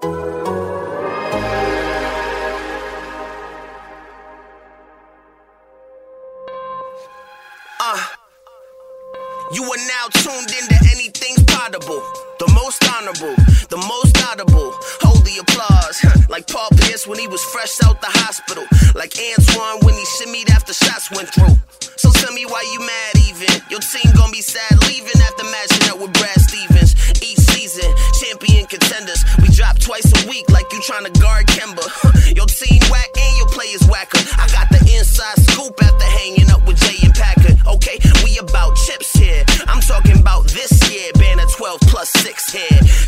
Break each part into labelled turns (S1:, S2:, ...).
S1: Uh, you are now tuned into anything's potable. The most honorable, the most audible. Hold the applause. Like Paul Pierce when he was fresh out the hospital. Like Antoine when he shimmied after shots went through. So tell me why you mad even. Your team gonna be sad leaving after matching up with Brad Stevens. Each season, champion contenders. We drop twice a week like you trying to guard Kemba. your team whack and your players whacker. I got the inside scoop after hanging up with Jay and Packard. Okay, we about chips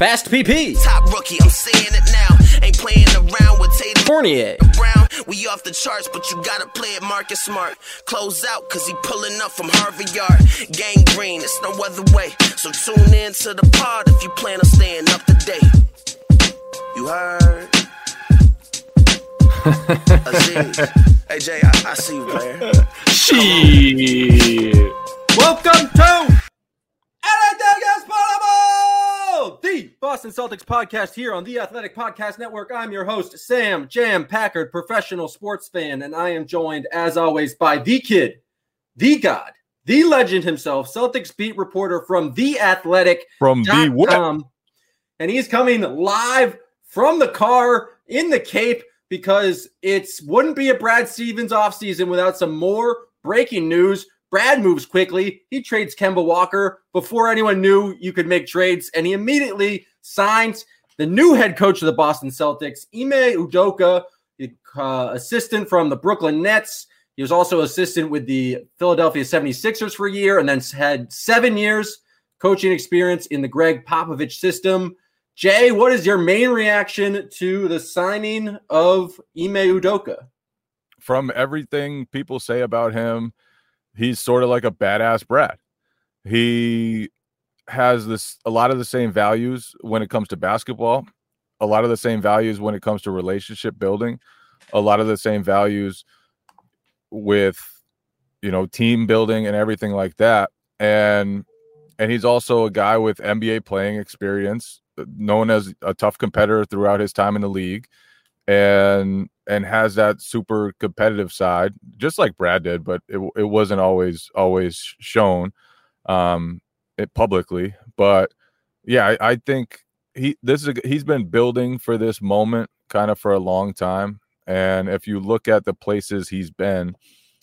S2: Fast PP.
S1: Top rookie, I'm saying it now. Ain't playing around with Tatum
S2: Fournier.
S1: Brown. We off the charts, but you gotta play it Marcus Smart. Close out, cause he pulling up from Harvard Yard. Gang green, it's no other way. So tune in to the pod if you plan on staying up to date. You heard? Aziz. hey Jay, I, I see you, player.
S2: Shit.
S3: Welcome to the Boston Celtics podcast here on the Athletic Podcast Network. I'm your host, Sam Jam Packard, professional sports fan, and I am joined, as always, by the kid, the god, the legend himself, Celtics beat reporter from the Athletic
S4: From the what?
S3: and he's coming live from the car in the Cape because it's wouldn't be a Brad Stevens offseason without some more breaking news. Brad moves quickly. He trades Kemba Walker before anyone knew you could make trades, and he immediately signs the new head coach of the Boston Celtics, Ime Udoka, the uh, assistant from the Brooklyn Nets. He was also assistant with the Philadelphia 76ers for a year and then had seven years coaching experience in the Gregg Popovich system. Jay, what is your main reaction to the signing of Ime Udoka?
S4: From everything people say about him, he's sort of like a badass Brad. He has this a lot of the same values when it comes to basketball, a lot of the same values when it comes to relationship building, a lot of the same values with you know team building and everything like that. And and he's also a guy with NBA playing experience, uh, known as a tough competitor throughout his time in the league, and and has that super competitive side, just like Brad did, but it, it wasn't always always shown um, it publicly. But yeah, I, I think he this is a, he's been building for this moment kind of for a long time. And if you look at the places he's been,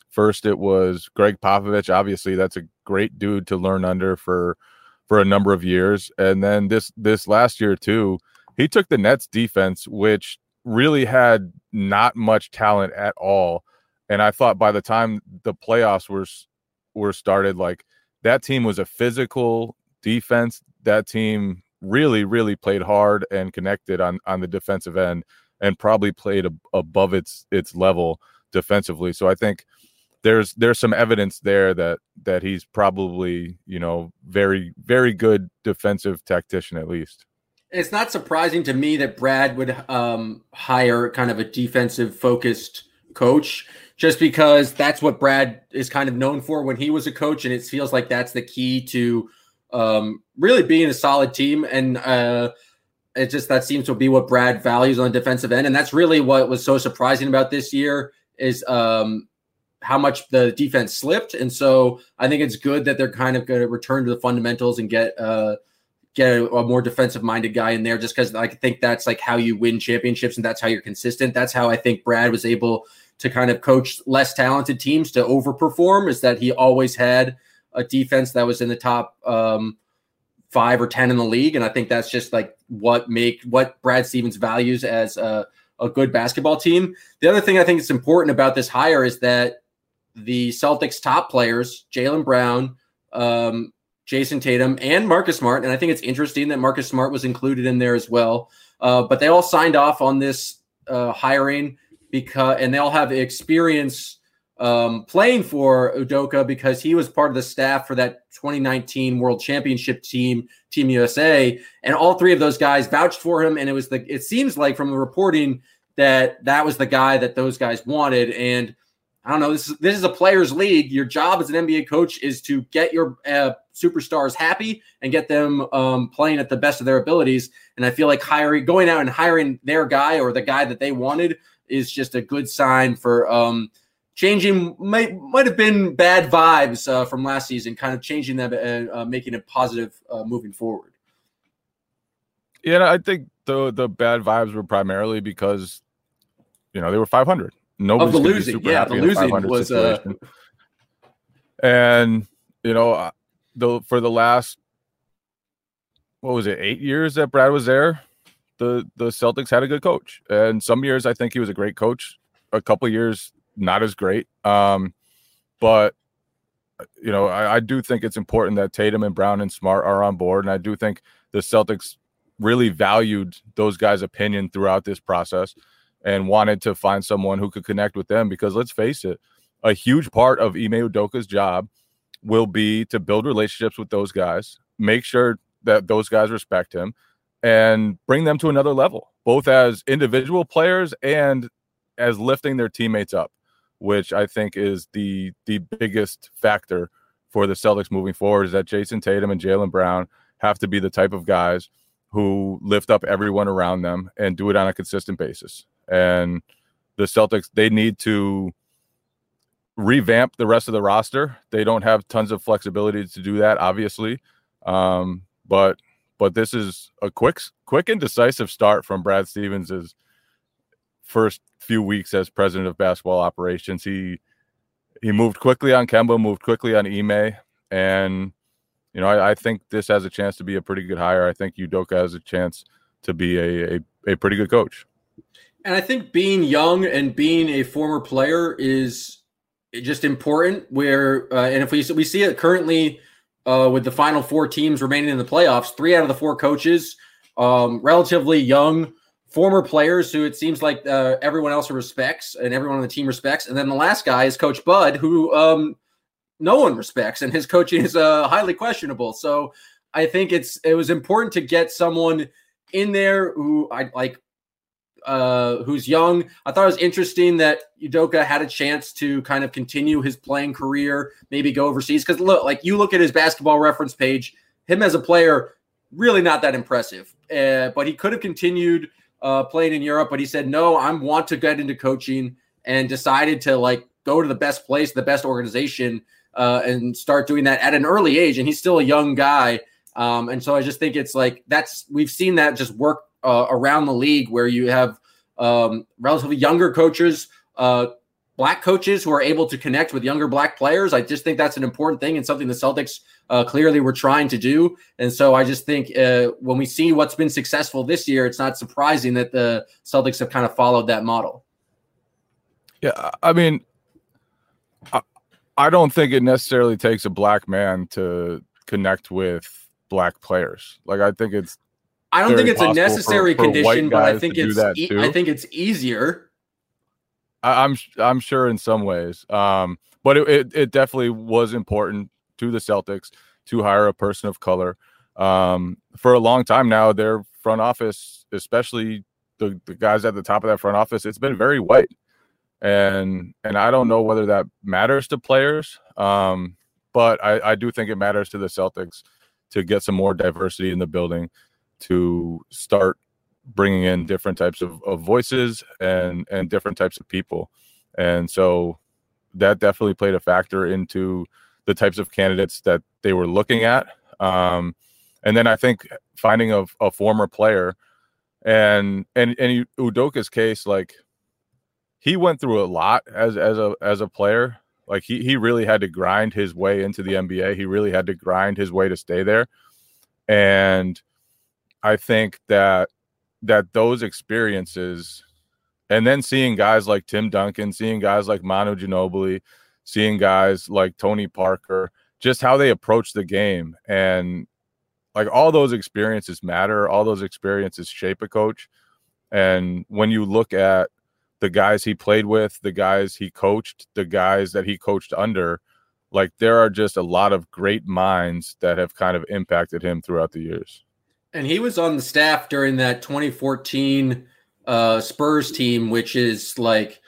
S4: first it was Gregg Popovich. Obviously, that's a great dude to learn under for for a number of years. And then this this last year too, he took the Nets defense, which really had not much talent at all. And I thought by the time the playoffs were were started, like that team was a physical defense. That team really, really played hard and connected on on the defensive end, and probably played a, above its its level defensively. So I think there's there's some evidence there that that he's probably you know very very good defensive tactician at least.
S3: It's not surprising to me that Brad would um, hire kind of a defensive focused coach, just because that's what Brad is kind of known for when he was a coach, and it feels like that's the key to um, really being a solid team. And uh, it just that seems to be what Brad values on the defensive end, and that's really what was so surprising about this year is um, how much the defense slipped. And so I think it's good that they're kind of going to return to the fundamentals and get uh, get a, a more defensive minded guy in there just because I think that's like how you win championships and that's how you're consistent. That's how I think Brad was able to kind of coach less talented teams to overperform is that he always had a defense that was in the top um, five or 10 in the league. And I think that's just like what make what Brad Stevens values as a, a good basketball team. The other thing I think is important about this hire is that the Celtics top players, Jaylen Brown, um, Jayson Tatum, and Marcus Smart. And I think it's interesting that Marcus Smart was included in there as well. Uh, but they all signed off on this uh, hiring because, and they all have experience um, playing for Udoka because he was part of the staff for that 2019 World Championship team, Team USA, and all three of those guys vouched for him. And it was the, it seems like from the reporting that that was the guy that those guys wanted. And I don't know. This is this is a players' league. Your job as an NBA coach is to get your uh, superstars happy and get them um, playing at the best of their abilities. And I feel like hiring, going out and hiring their guy or the guy that they wanted is just a good sign for um, changing. Might might have been bad vibes uh, from last season, kind of changing them and uh, making it positive uh, moving forward.
S4: Yeah, I think the the bad vibes were primarily because you know they were 500 nobody's
S3: of the losing. Yeah, the losing was uh...
S4: and you know the for the last what was it eight years that Brad was there, the the Celtics had a good coach, and some years I think he was a great coach. A couple years not as great, um, but you know I, I do think it's important that Tatum and Brown and Smart are on board, and I do think the Celtics really valued those guys' opinion throughout this process and wanted to find someone who could connect with them because let's face it, a huge part of Ime Udoka's job will be to build relationships with those guys, make sure that those guys respect him, and bring them to another level, both as individual players and as lifting their teammates up, which I think is the the biggest factor for the Celtics moving forward is that Jayson Tatum and Jaylen Brown have to be the type of guys who lift up everyone around them and do it on a consistent basis and the Celtics they need to revamp the rest of the roster. They don't have tons of flexibility to do that, obviously, um, but but this is a quick quick and decisive start from Brad Stevens's first few weeks as president of basketball operations. He he moved quickly on Kemba, moved quickly on Ime, and you know I, I think this has a chance to be a pretty good hire. I think Udoka has a chance to be a, a, a pretty good coach.
S3: And I think being young and being a former player is just important. Where uh, and if we we see it currently uh, with the final four teams remaining in the playoffs, three out of the four coaches, um, relatively young former players who it seems like uh, everyone else respects and everyone on the team respects. And then the last guy is Coach Bud, who um, no one respects, and his coaching is uh, highly questionable. So I think it's it was important to get someone in there who I like uh, who's young. I thought it was interesting that Udoka had a chance to kind of continue his playing career, maybe go overseas. Because look, like you look at his basketball reference page, him as a player, really not that impressive. Uh, but he could have continued uh, playing in Europe, but he said, no, I want to get into coaching and decided to like go to the best place, the best organization, uh, and start doing that at an early age. And he's still a young guy. Um, and so I just think it's like that's we've seen that just work uh, around the league where you have um, relatively younger coaches, uh, black coaches who are able to connect with younger black players. I just think that's an important thing and something the Celtics uh, clearly were trying to do. And so I just think uh, when we see what's been successful this year, it's not surprising that the Celtics have kind of followed that model.
S4: Yeah, I mean, I, I don't think it necessarily takes a black man to connect with black players. Like I think it's
S3: I don't think it's a necessary for, for condition, but I think it's e- I think it's easier.
S4: I, am I'm, I'm sure in some ways, um, but it, it, it definitely was important to the Celtics to hire a person of color. Um, for a long time now, their front office, especially the, the guys at the top of that front office, it's been very white, and and I don't know whether that matters to players, um, but I, I do think it matters to the Celtics to get some more diversity in the building to start bringing in different types of, of voices and and different types of people. And so that definitely played a factor into the types of candidates that they were looking at. Um, and then i think finding a, a former player and and in udoka's case like he went through a lot as as a as a player. Like he he really had to grind his way into the nba he really had to grind his way to stay there. And I think that that those experiences and then seeing guys like Tim Duncan, seeing guys like Manu Ginobili, seeing guys like Tony Parker, just how they approach the game and like all those experiences matter. All those experiences shape a coach. And when you look at the guys he played with, the guys he coached, the guys that he coached under, like there are just a lot of great minds that have kind of impacted him throughout the years.
S3: And he was on the staff during that 2014 uh, Spurs team, which is like,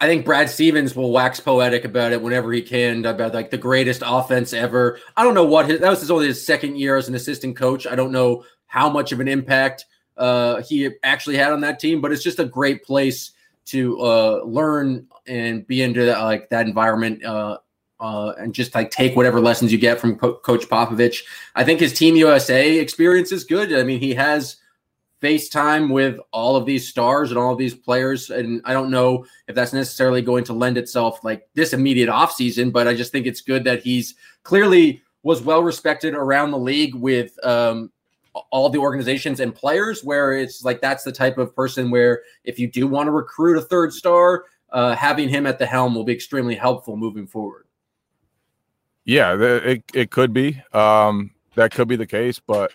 S3: I think Brad Stevens will wax poetic about it whenever he can about like the greatest offense ever. I don't know what his, that was his only his second year as an assistant coach. I don't know how much of an impact uh, he actually had on that team, but it's just a great place to uh, learn and be into that, like that environment uh, uh, and just like take whatever lessons you get from Co- Coach Popovich. I think his Team USA experience is good. I mean, he has FaceTime with all of these stars and all of these players, and I don't know if that's necessarily going to lend itself like this immediate offseason, but I just think it's good that he's clearly was well respected around the league with um, all the organizations and players where it's like that's the type of person where if you do want to recruit a third star uh, having him at the helm will be extremely helpful moving forward
S4: yeah, it it could be. Um, that could be the case, but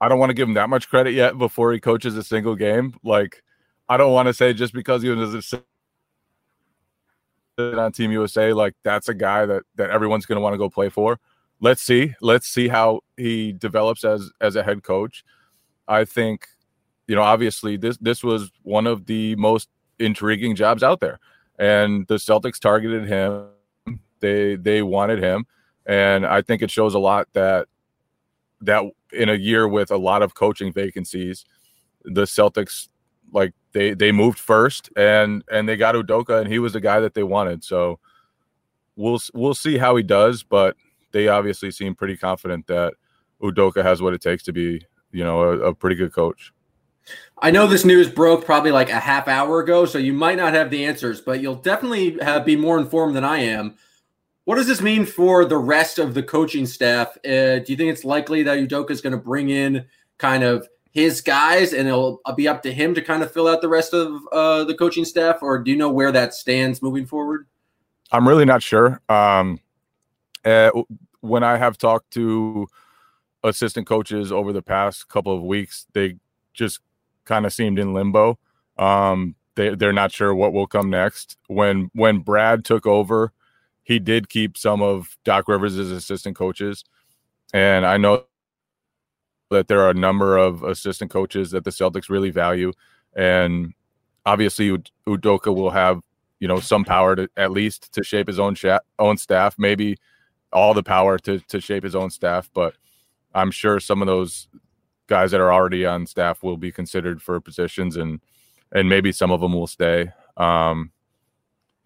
S4: I don't want to give him that much credit yet before he coaches a single game. Like, I don't want to say just because he was on Team USA, like that's a guy that that everyone's going to want to go play for. Let's see. Let's see how he develops as as a head coach. I think, you know, obviously this this was one of the most intriguing jobs out there, and the Celtics targeted him. They they wanted him and I think it shows a lot that that in a year with a lot of coaching vacancies, the Celtics like they they moved first and and they got Udoka and he was the guy that they wanted. So we'll we'll see how he does, but they obviously seem pretty confident that Udoka has what it takes to be, you know, a, a pretty good coach.
S3: I know this news broke probably like a half hour ago, so you might not have the answers, but you'll definitely have, be more informed than I am. What does this mean for the rest of the coaching staff? Uh, do you think it's likely that Udoka is going to bring in kind of his guys and it'll be up to him to kind of fill out the rest of uh, the coaching staff, or do you know where that stands moving forward?
S4: I'm really not sure. Um, uh, when I have talked to assistant coaches over the past couple of weeks, they just kind of seemed in limbo. Um, they they're not sure what will come next. When when Brad took over he did keep some of Doc Rivers' assistant coaches. And I know that there are a number of assistant coaches that the Celtics really value. And obviously, Udoka will have, you know, some power to at least to shape his own sh- own staff, maybe all the power to, to shape his own staff. But I'm sure some of those guys that are already on staff will be considered for positions and, and maybe some of them will stay. Um,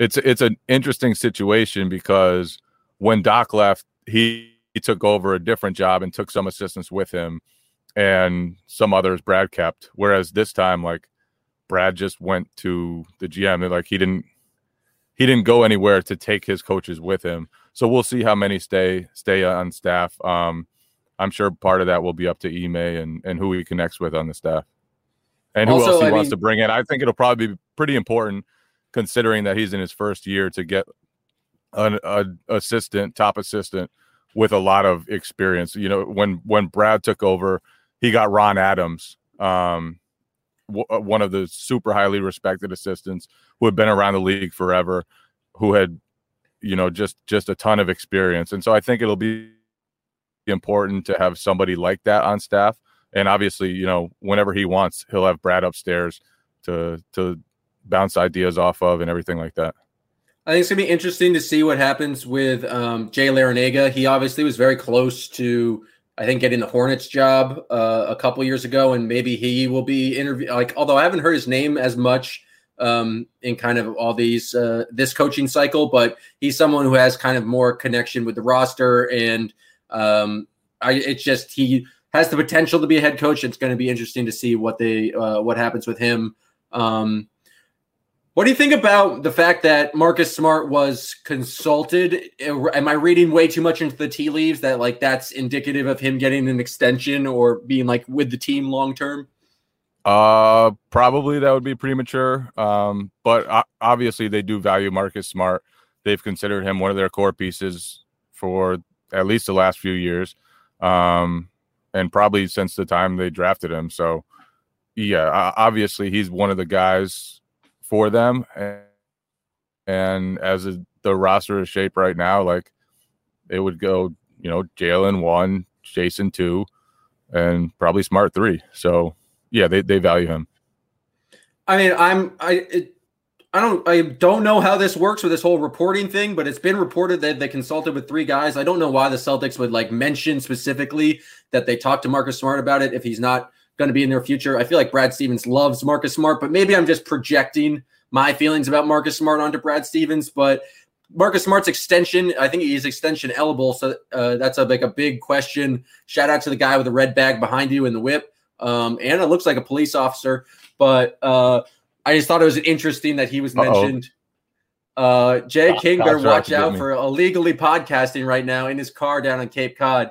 S4: it's it's an interesting situation because when Doc left, he, he took over a different job and took some assistants with him, and some others Brad kept. Whereas this time, like Brad just went to the GM, like he didn't he didn't go anywhere to take his coaches with him. So we'll see how many stay stay on staff. Um, I'm sure part of that will be up to Ime and and who he connects with on the staff, and who also, else he I wants mean, to bring in. I think it'll probably be pretty important considering that he's in his first year to get an assistant, top assistant with a lot of experience. You know, when when Brad took over, he got Ron Adams, um, w- uh, one of the super highly respected assistants who had been around the league forever, who had, you know, just just a ton of experience. And so I think it'll be important to have somebody like that on staff. And obviously, you know, whenever he wants, he'll have Brad upstairs to to bounce ideas off of and everything like that.
S3: I think it's gonna be interesting to see what happens with um, Jay Larranaga. He obviously was very close to, I think, getting the Hornets job uh, a couple years ago, and maybe he will be interviewed. Like, although I haven't heard his name as much um, in kind of all these uh, this coaching cycle, but he's someone who has kind of more connection with the roster, and um, I, it's just he has the potential to be a head coach. It's going to be interesting to see what they uh, what happens with him. Um, what do you think about the fact that Marcus Smart was consulted? Am I reading way too much into the tea leaves that like that's indicative of him getting an extension or being like with the team long term?
S4: Uh, probably that would be premature. Um, but obviously they do value Marcus Smart. They've considered him one of their core pieces for at least the last few years. Um, and probably since the time they drafted him. So, yeah, obviously he's one of the guys for them. And, and as a, the roster is shaped right now, like it would go, you know, Jaylen one, Jayson two, and probably Smart three. So, yeah, they, they value him.
S3: I mean, I'm I it, I don't I don't know how this works with this whole reporting thing, but it's been reported that they consulted with three guys. I don't know why the Celtics would like mention specifically that they talked to Marcus Smart about it if he's not going to be in their future. I feel like Brad Stevens loves Marcus Smart, but maybe I'm just projecting my feelings about Marcus Smart onto Brad Stevens. But Marcus Smart's extension, I think he's extension eligible, so uh, that's a, like a big question. Shout out to the guy with the red bag behind you in the whip, um, and it looks like a police officer. But uh, I just thought it was interesting that he was mentioned. Uh, Jay King better watch out for illegally podcasting right now in his car down on Cape Cod.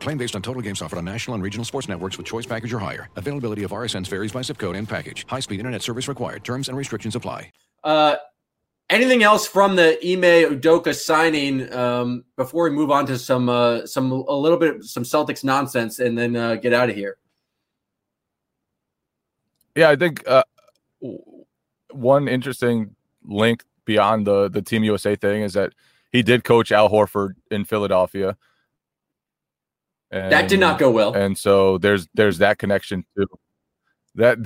S5: Claim based on total games offered on national and regional sports networks with choice package or higher. Availability of RSNs varies by zip code and package. High speed internet service required. Terms and restrictions apply.
S3: Uh, anything else from the Ime Udoka signing um, before we move on to some uh, some a little bit some Celtics nonsense and then uh, get out of here?
S4: Yeah, I think uh, one interesting link beyond the the Team USA thing is that he did coach Al Horford in Philadelphia.
S3: And, that did not go well.
S4: And so there's there's that connection too that,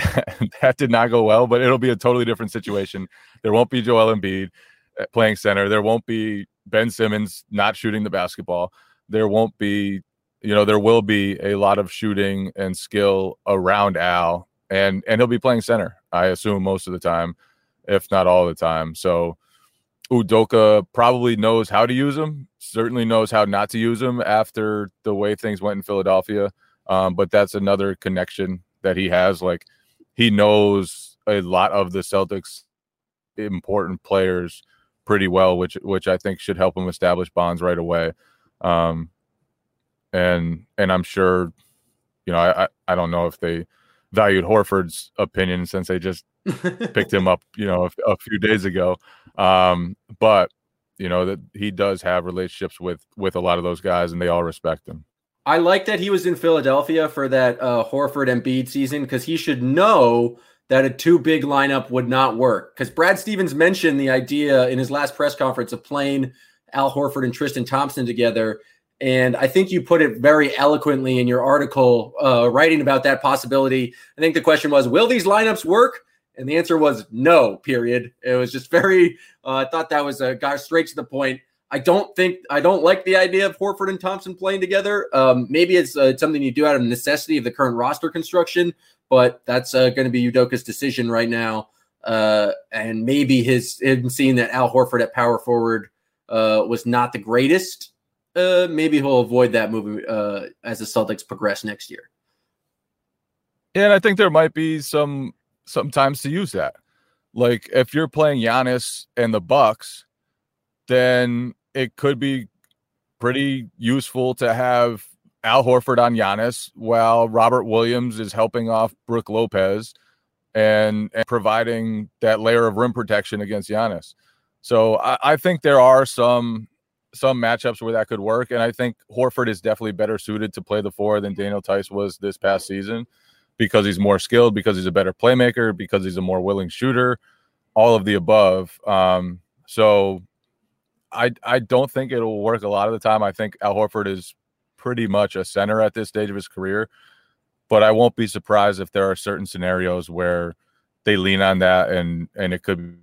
S4: that did not go well, but it'll be a totally different situation. There won't be Joel Embiid uh, playing center. There won't be Ben Simmons not shooting the basketball. There won't be, you know, there will be a lot of shooting and skill around Al, and and he'll be playing center. I assume most of the time, if not all the time. So Udoka probably knows how to use him. Certainly knows how not to use him after the way things went in Philadelphia. Um, but that's another connection that he has. Like he knows a lot of the Celtics important players pretty well, which which I think should help him establish bonds right away. Um, and and I'm sure, you know, I I don't know if they valued Horford's opinion since they just picked him up, you know, a, a few days ago. Um, but you know that he does have relationships with with a lot of those guys, and they all respect him.
S3: I like that he was in Philadelphia for that uh, Horford and Embiid season because he should know that a two big lineup would not work. Because Brad Stevens mentioned the idea in his last press conference of playing Al Horford and Tristan Thompson together. And I think you put it very eloquently in your article uh, writing about that possibility. I think the question was, will these lineups work? And the answer was no, period. It was just very, uh, I thought that was a guy straight to the point. I don't think I don't like the idea of Horford and Thompson playing together. Um, maybe it's, uh, something you do out of necessity of the current roster construction, but that's uh, going to be Udoka's decision right now. Uh, and maybe his him seeing that Al Horford at power forward uh, was not the greatest. Uh, maybe he'll avoid that uh, as the Celtics progress next year.
S4: Yeah, and I think there might be some sometimes to use that. Like if you're playing Giannis and the Bucks, then it could be pretty useful to have Al Horford on Giannis while Robert Williams is helping off Brook Lopez and, and providing that layer of rim protection against Giannis. So I, I think there are some some matchups where that could work, and I think Horford is definitely better suited to play the four than Daniel Theis was this past season because he's more skilled, because he's a better playmaker, because he's a more willing shooter, all of the above. Um, so I I don't think it'll work a lot of the time. I think Al Horford is pretty much a center at this stage of his career, but I won't be surprised if there are certain scenarios where they lean on that and and it could be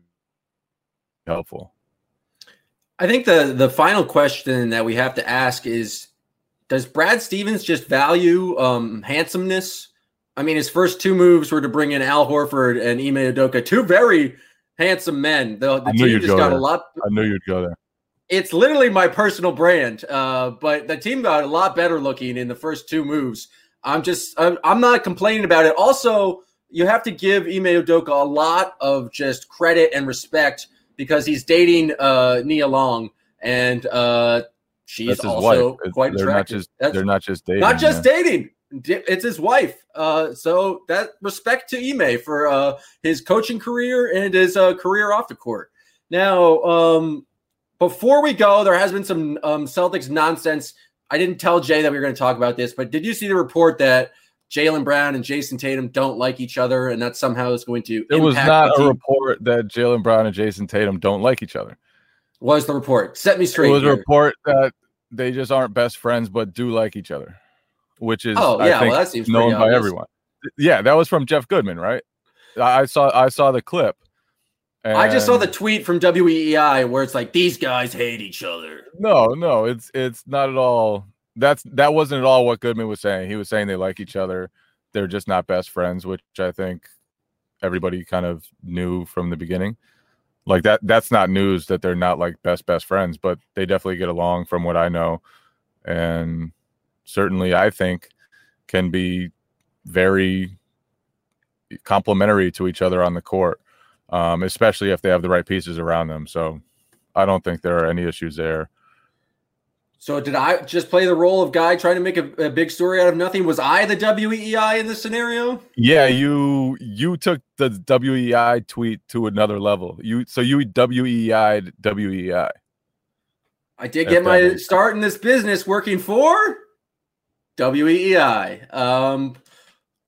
S4: helpful.
S3: I think the the final question that we have to ask is does Brad Stevens just value um, handsomeness? I mean, his first two moves were to bring in Al Horford and Ime Udoka, two very handsome men. The, the team just got
S4: there.
S3: a lot.
S4: I knew you'd go there.
S3: It's literally my personal brand, uh, but the team got a lot better looking in the first two moves. I'm just, I'm, I'm not complaining about it. Also, you have to give Ime Udoka a lot of just credit and respect because he's dating uh, Nia Long, and uh, she's also
S4: wife.
S3: Quite
S4: they're not
S3: attractive.
S4: just
S3: That's-
S4: they're not just dating.
S3: not just dating. It's his wife. Uh, so that respect to Ime for uh, his coaching career and his uh, career off the court. Now, um, before we go, there has been some um, Celtics nonsense. I didn't tell Jay that we were going to talk about this, but did you see the report that Jaylen Brown and Jayson Tatum don't like each other, and that somehow is going to
S4: It was not a report that Jaylen Brown and Jayson Tatum don't like each other.
S3: Was the report set me straight?
S4: It was a report that they just aren't best friends, but do like each other, which is
S3: Oh,
S4: I
S3: yeah,
S4: think
S3: well, that seems
S4: known by
S3: obvious.
S4: everyone. Yeah, that was from Jeff Goodman, right? I I saw I saw the clip.
S3: I just saw the tweet from WEEI where it's like these guys hate each other.
S4: no, no, it's it's not at all. That's that wasn't at all what Goodman was saying. He was saying they like each other. They're just not best friends, which I think everybody kind of knew from the beginning. Like that that's not news that they're not like best best friends, but they definitely get along from what I know. And certainly I think can be very complementary to each other on the court. Um, especially if they have the right pieces around them. So I don't think there are any issues there.
S3: So did I just play the role of guy trying to make a, a big story out of nothing? Was I the WEEI in this scenario?
S4: Yeah, you you took the WEEI tweet to another level. You so you WEEI WEEI.
S3: I did get my start in this business working for WEEI. Um,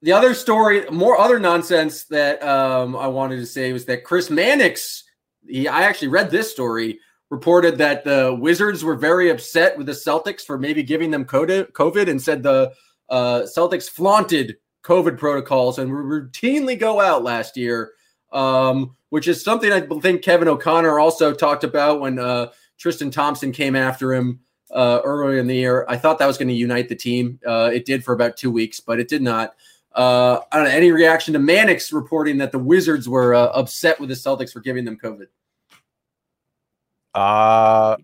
S3: the other story, more other nonsense that um, I wanted to say was that Chris Mannix, he, I actually read this story, reported that the Wizards were very upset with the Celtics for maybe giving them COVID and said the uh, Celtics flaunted COVID protocols and routinely go out last year, um, which is something I think Kevin O'Connor also talked about when uh, Tristan Thompson came after him uh, earlier in the year. I thought that was going to unite the team. Uh, it did for about two weeks, but it did not. Uh, I don't know, any reaction to Mannix reporting that the Wizards were uh, upset with the Celtics for giving them COVID?
S4: Uh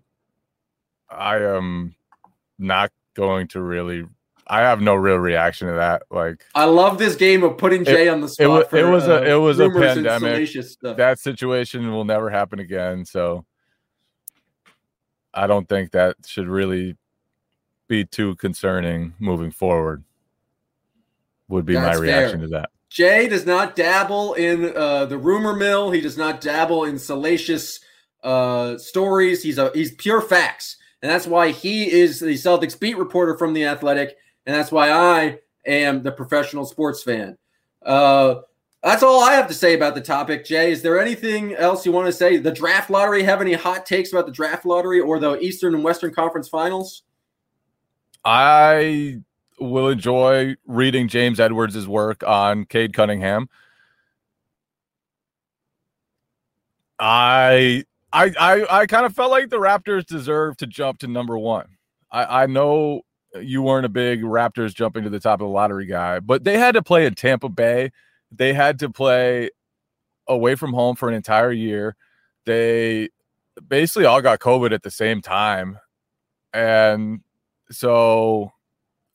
S4: I am not going to really I have no real reaction to that. Like
S3: I love this game of putting Jay on the spot.
S4: it was
S3: for,
S4: it was
S3: uh,
S4: a it was a pandemic. That situation will never happen again. So I don't think that should really be too concerning moving forward. Would be
S3: That's
S4: my reaction
S3: fair.
S4: to that.
S3: Jay does not dabble in uh, the rumor mill. He does not dabble in salacious uh, stories. He's a he's pure facts, and that's why he is the Celtics beat reporter from the Athletic, and that's why I am the professional sports fan. Uh, that's all I have to say about the topic. Jay, is there anything else you want to say? The draft lottery. Have any hot takes about the draft lottery or the Eastern and Western Conference Finals?
S4: I will enjoy reading James Edwards' work on Cade Cunningham. I I I, I kind of felt like the Raptors deserve to jump to number one. I, I know you weren't a big Raptors jumping to the top of the lottery guy, but they had to play in Tampa Bay. They had to play away from home for an entire year. They basically all got COVID at the same time. And so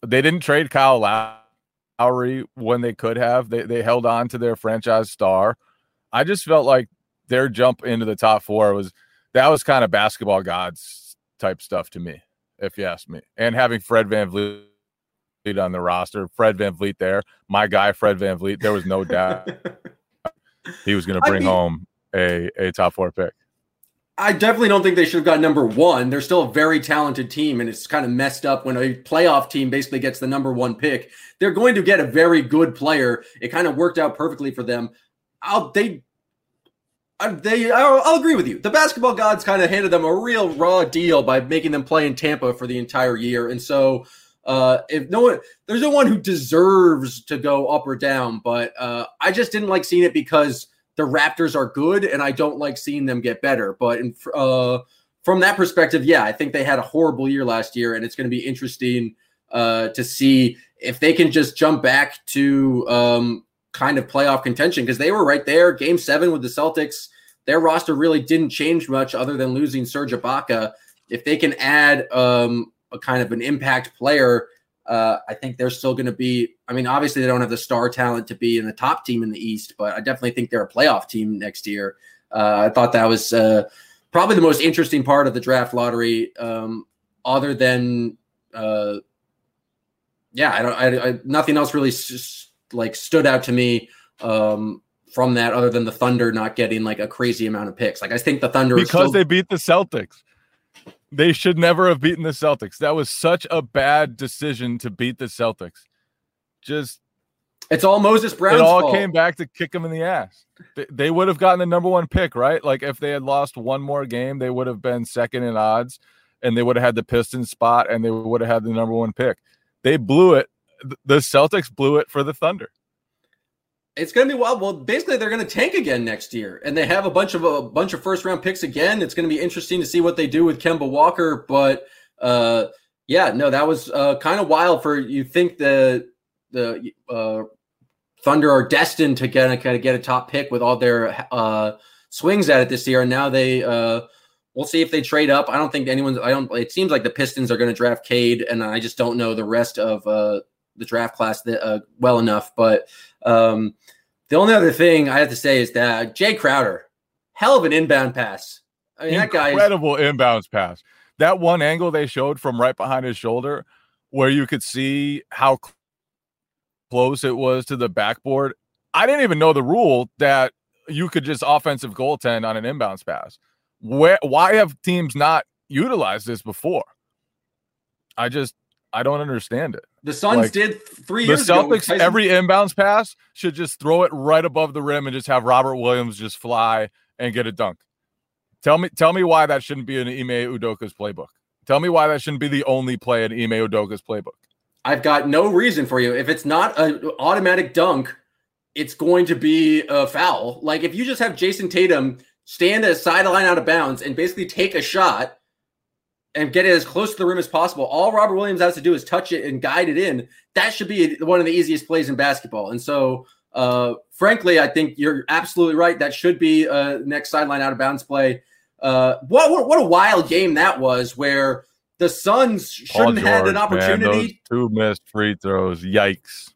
S4: they didn't trade Kyle Lowry when they could have. They they held on to their franchise star. I just felt like their jump into the top four was that was kind of basketball gods type stuff to me, if you ask me. And having Fred VanVleet on the roster, Fred VanVleet there, my guy Fred VanVleet, there was no doubt he was going to
S3: I
S4: bring
S3: mean-
S4: home a a top four pick.
S3: I definitely don't think they should have got number one. They're still a very talented team, and it's kind of messed up when a playoff team basically gets the number one pick. They're going to get a very good player. It kind of worked out perfectly for them. I'll they they I'll, I'll, agree with you. The basketball gods kind of handed them a real raw deal by making them play in Tampa for the entire year, and so uh, if no one, there's no one who deserves to go up or down. But uh, I just didn't like seeing it because the Raptors are good, and I don't like seeing them get better. But in, uh, from that perspective, yeah, I think they had a horrible year last year, and it's going to be interesting uh, to see if they can just jump back to um, kind of playoff contention because they were right there. Game seven with the Celtics, their roster really didn't change much other than losing Serge Ibaka. If they can add um, a kind of an impact player, uh, I think they're still going to be. I mean, obviously they don't have the star talent to be in the top team in the East, but I definitely think they're a playoff team next year. Uh, I thought that was uh, probably the most interesting part of the draft lottery, um, other than uh, yeah, I don't. I, I nothing else really s- like stood out to me um, from that other than the Thunder not getting like a crazy amount of picks. Like I think the Thunder
S4: because
S3: still-
S4: they beat the Celtics. They should never have beaten the Celtics. That was such a bad decision to beat the Celtics. Just
S3: it's all Moses Brown.
S4: It all
S3: fault.
S4: came back to kick them in the ass. They, they would have gotten the number one pick, right? Like if they had lost one more game, they would have been second in odds, and they would have had the Pistons spot, and they would have had the number one pick. They blew it. The Celtics blew it for the Thunder.
S3: It's going to be wild. Well, basically, they're going to tank again next year, and they have a bunch of a bunch of first round picks again. It's going to be interesting to see what they do with Kemba Walker. But uh, yeah, no, that was uh, kind of wild. For you think the the uh, Thunder are destined to get a, kind of get a top pick with all their uh, swings at it this year, and now they uh, we'll see if they trade up. I don't think anyone's. I don't. It seems like the Pistons are going to draft Cade, and I just don't know the rest of uh, the draft class that, well enough. But um, the only other thing I have to say is that Jae Crowder, hell of an inbound pass. I mean, that guy
S4: incredible inbounds pass. That one angle they showed from right behind his shoulder, where you could see how close it was to the backboard. I didn't even know the rule that you could just offensive goaltend on an inbounds pass. Where why have teams not utilized this before? I just I don't understand it.
S3: The Suns like, did three
S4: years
S3: the
S4: Celtics, ago. every inbounds pass should just throw it right above the rim and just have Robert Williams just fly and get a dunk. Tell me, tell me why that shouldn't be in Ime Udoka's playbook. Tell me why that shouldn't be the only play in Ime Udoka's playbook.
S3: I've got no reason for you. If it's not an automatic dunk, it's going to be a foul. Like if you just have Jayson Tatum stand a sideline out of bounds and basically take a shot and get it as close to the rim as possible. All Robert Williams has to do is touch it and guide it in. That should be one of the easiest plays in basketball. And so, uh, frankly, I think you're absolutely right. That should be a next sideline out of bounds play. Uh, what, what, what a wild game that was, where the Suns shouldn't have had an opportunity.
S4: Man, two missed free throws. Yikes.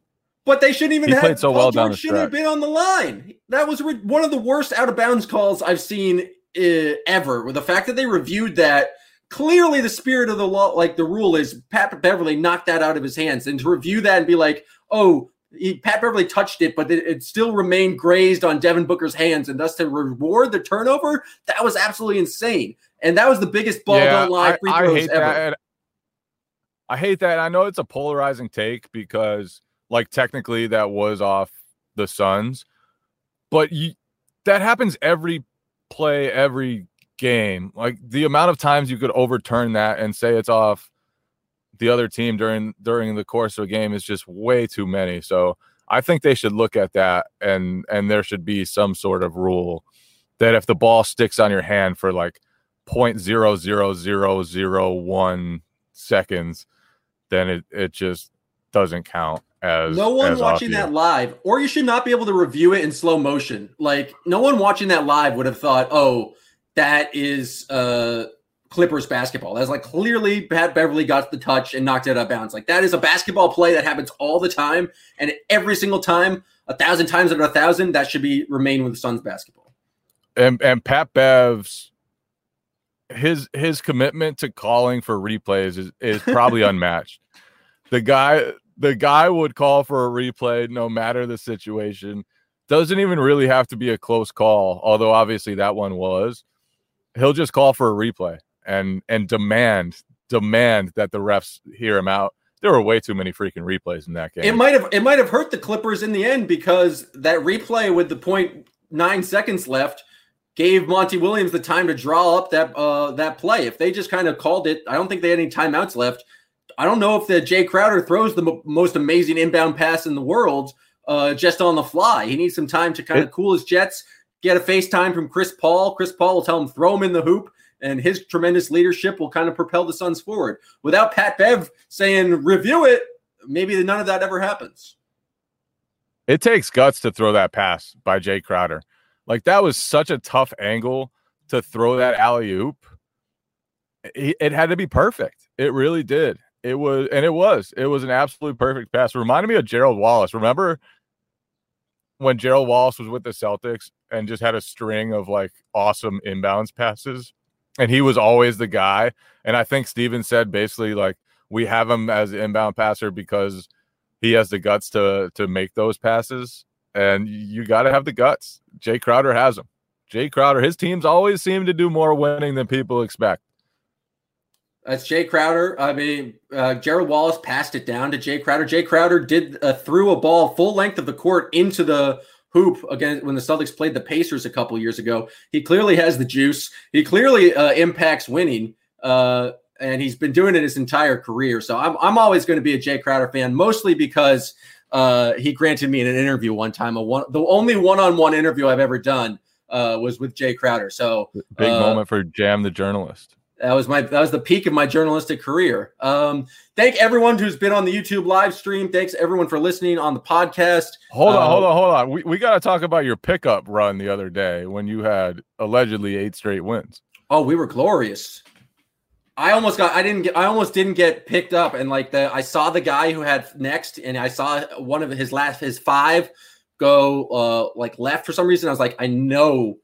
S3: But they shouldn't even he have. So Paul well George shouldn't have been on the line. That was one of the worst out of bounds calls I've seen uh, ever. With the fact that they reviewed that clearly the spirit of the law, like the rule is Pat Beverley knocked that out of his hands. And to review that and be like, oh, he, Pat Beverley touched it, but it, it, still remained grazed on Devin Booker's hands, and thus to reward the turnover, that was absolutely insane. And that was the biggest ball yeah, don't lie free throws ever.
S4: That. I hate that. I know it's a polarizing take because, like, technically that was off the Suns, but you, that happens every play, every game. Like the amount of times you could overturn that and say it's off the other team during during the course of a game is just way too many. So I think they should look at that and and there should be some sort of rule that if the ball sticks on your hand for like point zero zero zero zero one seconds, then it it just doesn't count as
S3: no one
S4: as
S3: watching that live, or you should not be able to review it in slow motion. Like no one watching that live would have thought, oh, that is uh Clippers basketball. That's like clearly Pat Beverley got the touch and knocked it out of bounds. Like that is a basketball play that happens all the time, and every single time, a thousand times out of a thousand, that should be remain with the Suns basketball.
S4: And and Pat Bev's his his commitment to calling for replays is is probably unmatched. The guy the guy would call for a replay no matter the situation. Doesn't even really have to be a close call, although obviously that one was he'll just call for a replay and and demand demand that the refs hear him out. There were way too many freaking replays in that game.
S3: It might have it might have hurt the Clippers in the end because that replay with the point nine seconds left gave Monty Williams the time to draw up that uh, that play. If they just kind of called it, I don't think they had any timeouts left. I don't know if the Jae Crowder throws the mo- most amazing inbound pass in the world uh, just on the fly. He needs some time to kind of cool his jets, get a FaceTime from Chris Paul. Chris Paul will tell him throw him in the hoop, and his tremendous leadership will kind of propel the Suns forward. Without Pat Bev saying review it, maybe none of that ever happens.
S4: It takes guts to throw that pass by Jae Crowder. Like that was such a tough angle to throw that alley oop. It, had to be perfect. It really did. It was, and it was. It was an absolute perfect pass. It reminded me of Gerald Wallace. Remember when Gerald Wallace was with the Celtics and just had a string of like awesome inbounds passes, and he was always the guy. And I think Steven said basically like we have him as inbound passer because he has the guts to to make those passes, and you got to have the guts. Jae Crowder has them. Jae Crowder, his teams always seem to do more winning than people expect.
S3: That's Jae Crowder. I mean, uh, Gerald Wallace passed it down to Jae Crowder. Jae Crowder did uh, threw a ball full length of the court into the hoop again when the Celtics played the Pacers a couple years ago. He clearly has the juice. He clearly uh, impacts winning, uh, and he's been doing it his entire career. So I'm I'm always going to be a Jae Crowder fan, mostly because uh, he granted me an interview one time. A one the only one on one interview I've ever done uh, was with Jae Crowder. So
S4: big moment for Jam the journalist.
S3: That was my that was the peak of my journalistic career. Um, thank everyone who's been on the YouTube live stream. Thanks everyone for listening on the podcast.
S4: Hold on,
S3: Uh,
S4: hold on, hold on. We, we got to talk about your pickup run the other day when you had allegedly eight straight wins.
S3: Oh, we were glorious. I almost got I didn't get I almost didn't get picked up and like the I saw the guy who had next and I saw one of his last his five go uh like left for some reason. I was like, I know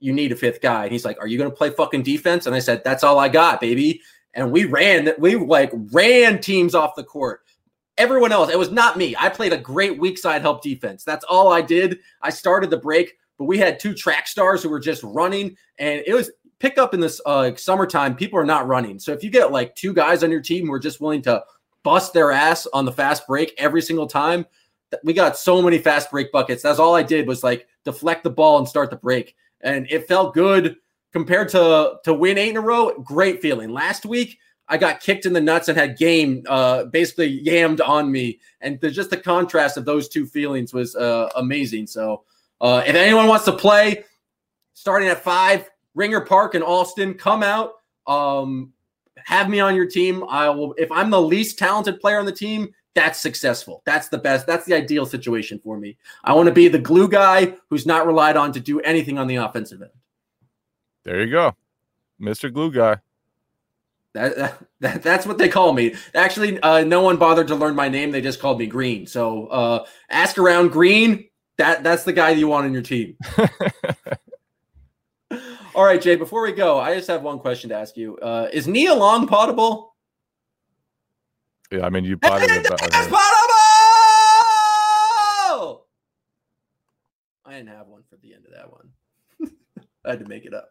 S3: you need a fifth guy. And he's like, Are you gonna play fucking defense? And I said, That's all I got, baby. And we ran we like ran teams off the court. Everyone else, it was not me. I played a great weak side help defense. That's all I did. I started the break, but we had two track stars who were just running, and it was pick up in this uh, summertime. People are not running, so if you get like two guys on your team who are just willing to bust their ass on the fast break every single time, we got so many fast break buckets. That's all I did was like deflect the ball and start the break, and it felt good compared to to win eight in a row. Great feeling. Last week. I got kicked in the nuts and had game uh, basically yammed on me, and the, just the contrast of those two feelings was uh, amazing. So, uh, if anyone wants to play, starting at five, Ringer Park in Allston, come out. Um, have me on your team. I will. If I'm the least talented player on the team, that's successful. That's the best. That's the ideal situation for me. I want to be the glue guy who's not relied on to do anything on the offensive end.
S4: There you go, Mr. Glue Guy.
S3: That, that that's what they call me. Actually, uh, no one bothered to learn my name. They just called me Green. So uh, ask around Green. That that's the guy you want on your team. All right, Jay. Before we go, I just have one question to ask you. Uh, is Nia Long potable?
S4: Yeah, I mean you.
S3: It's
S4: better.
S3: potable. I didn't have one for the end of that one. I had to make it up.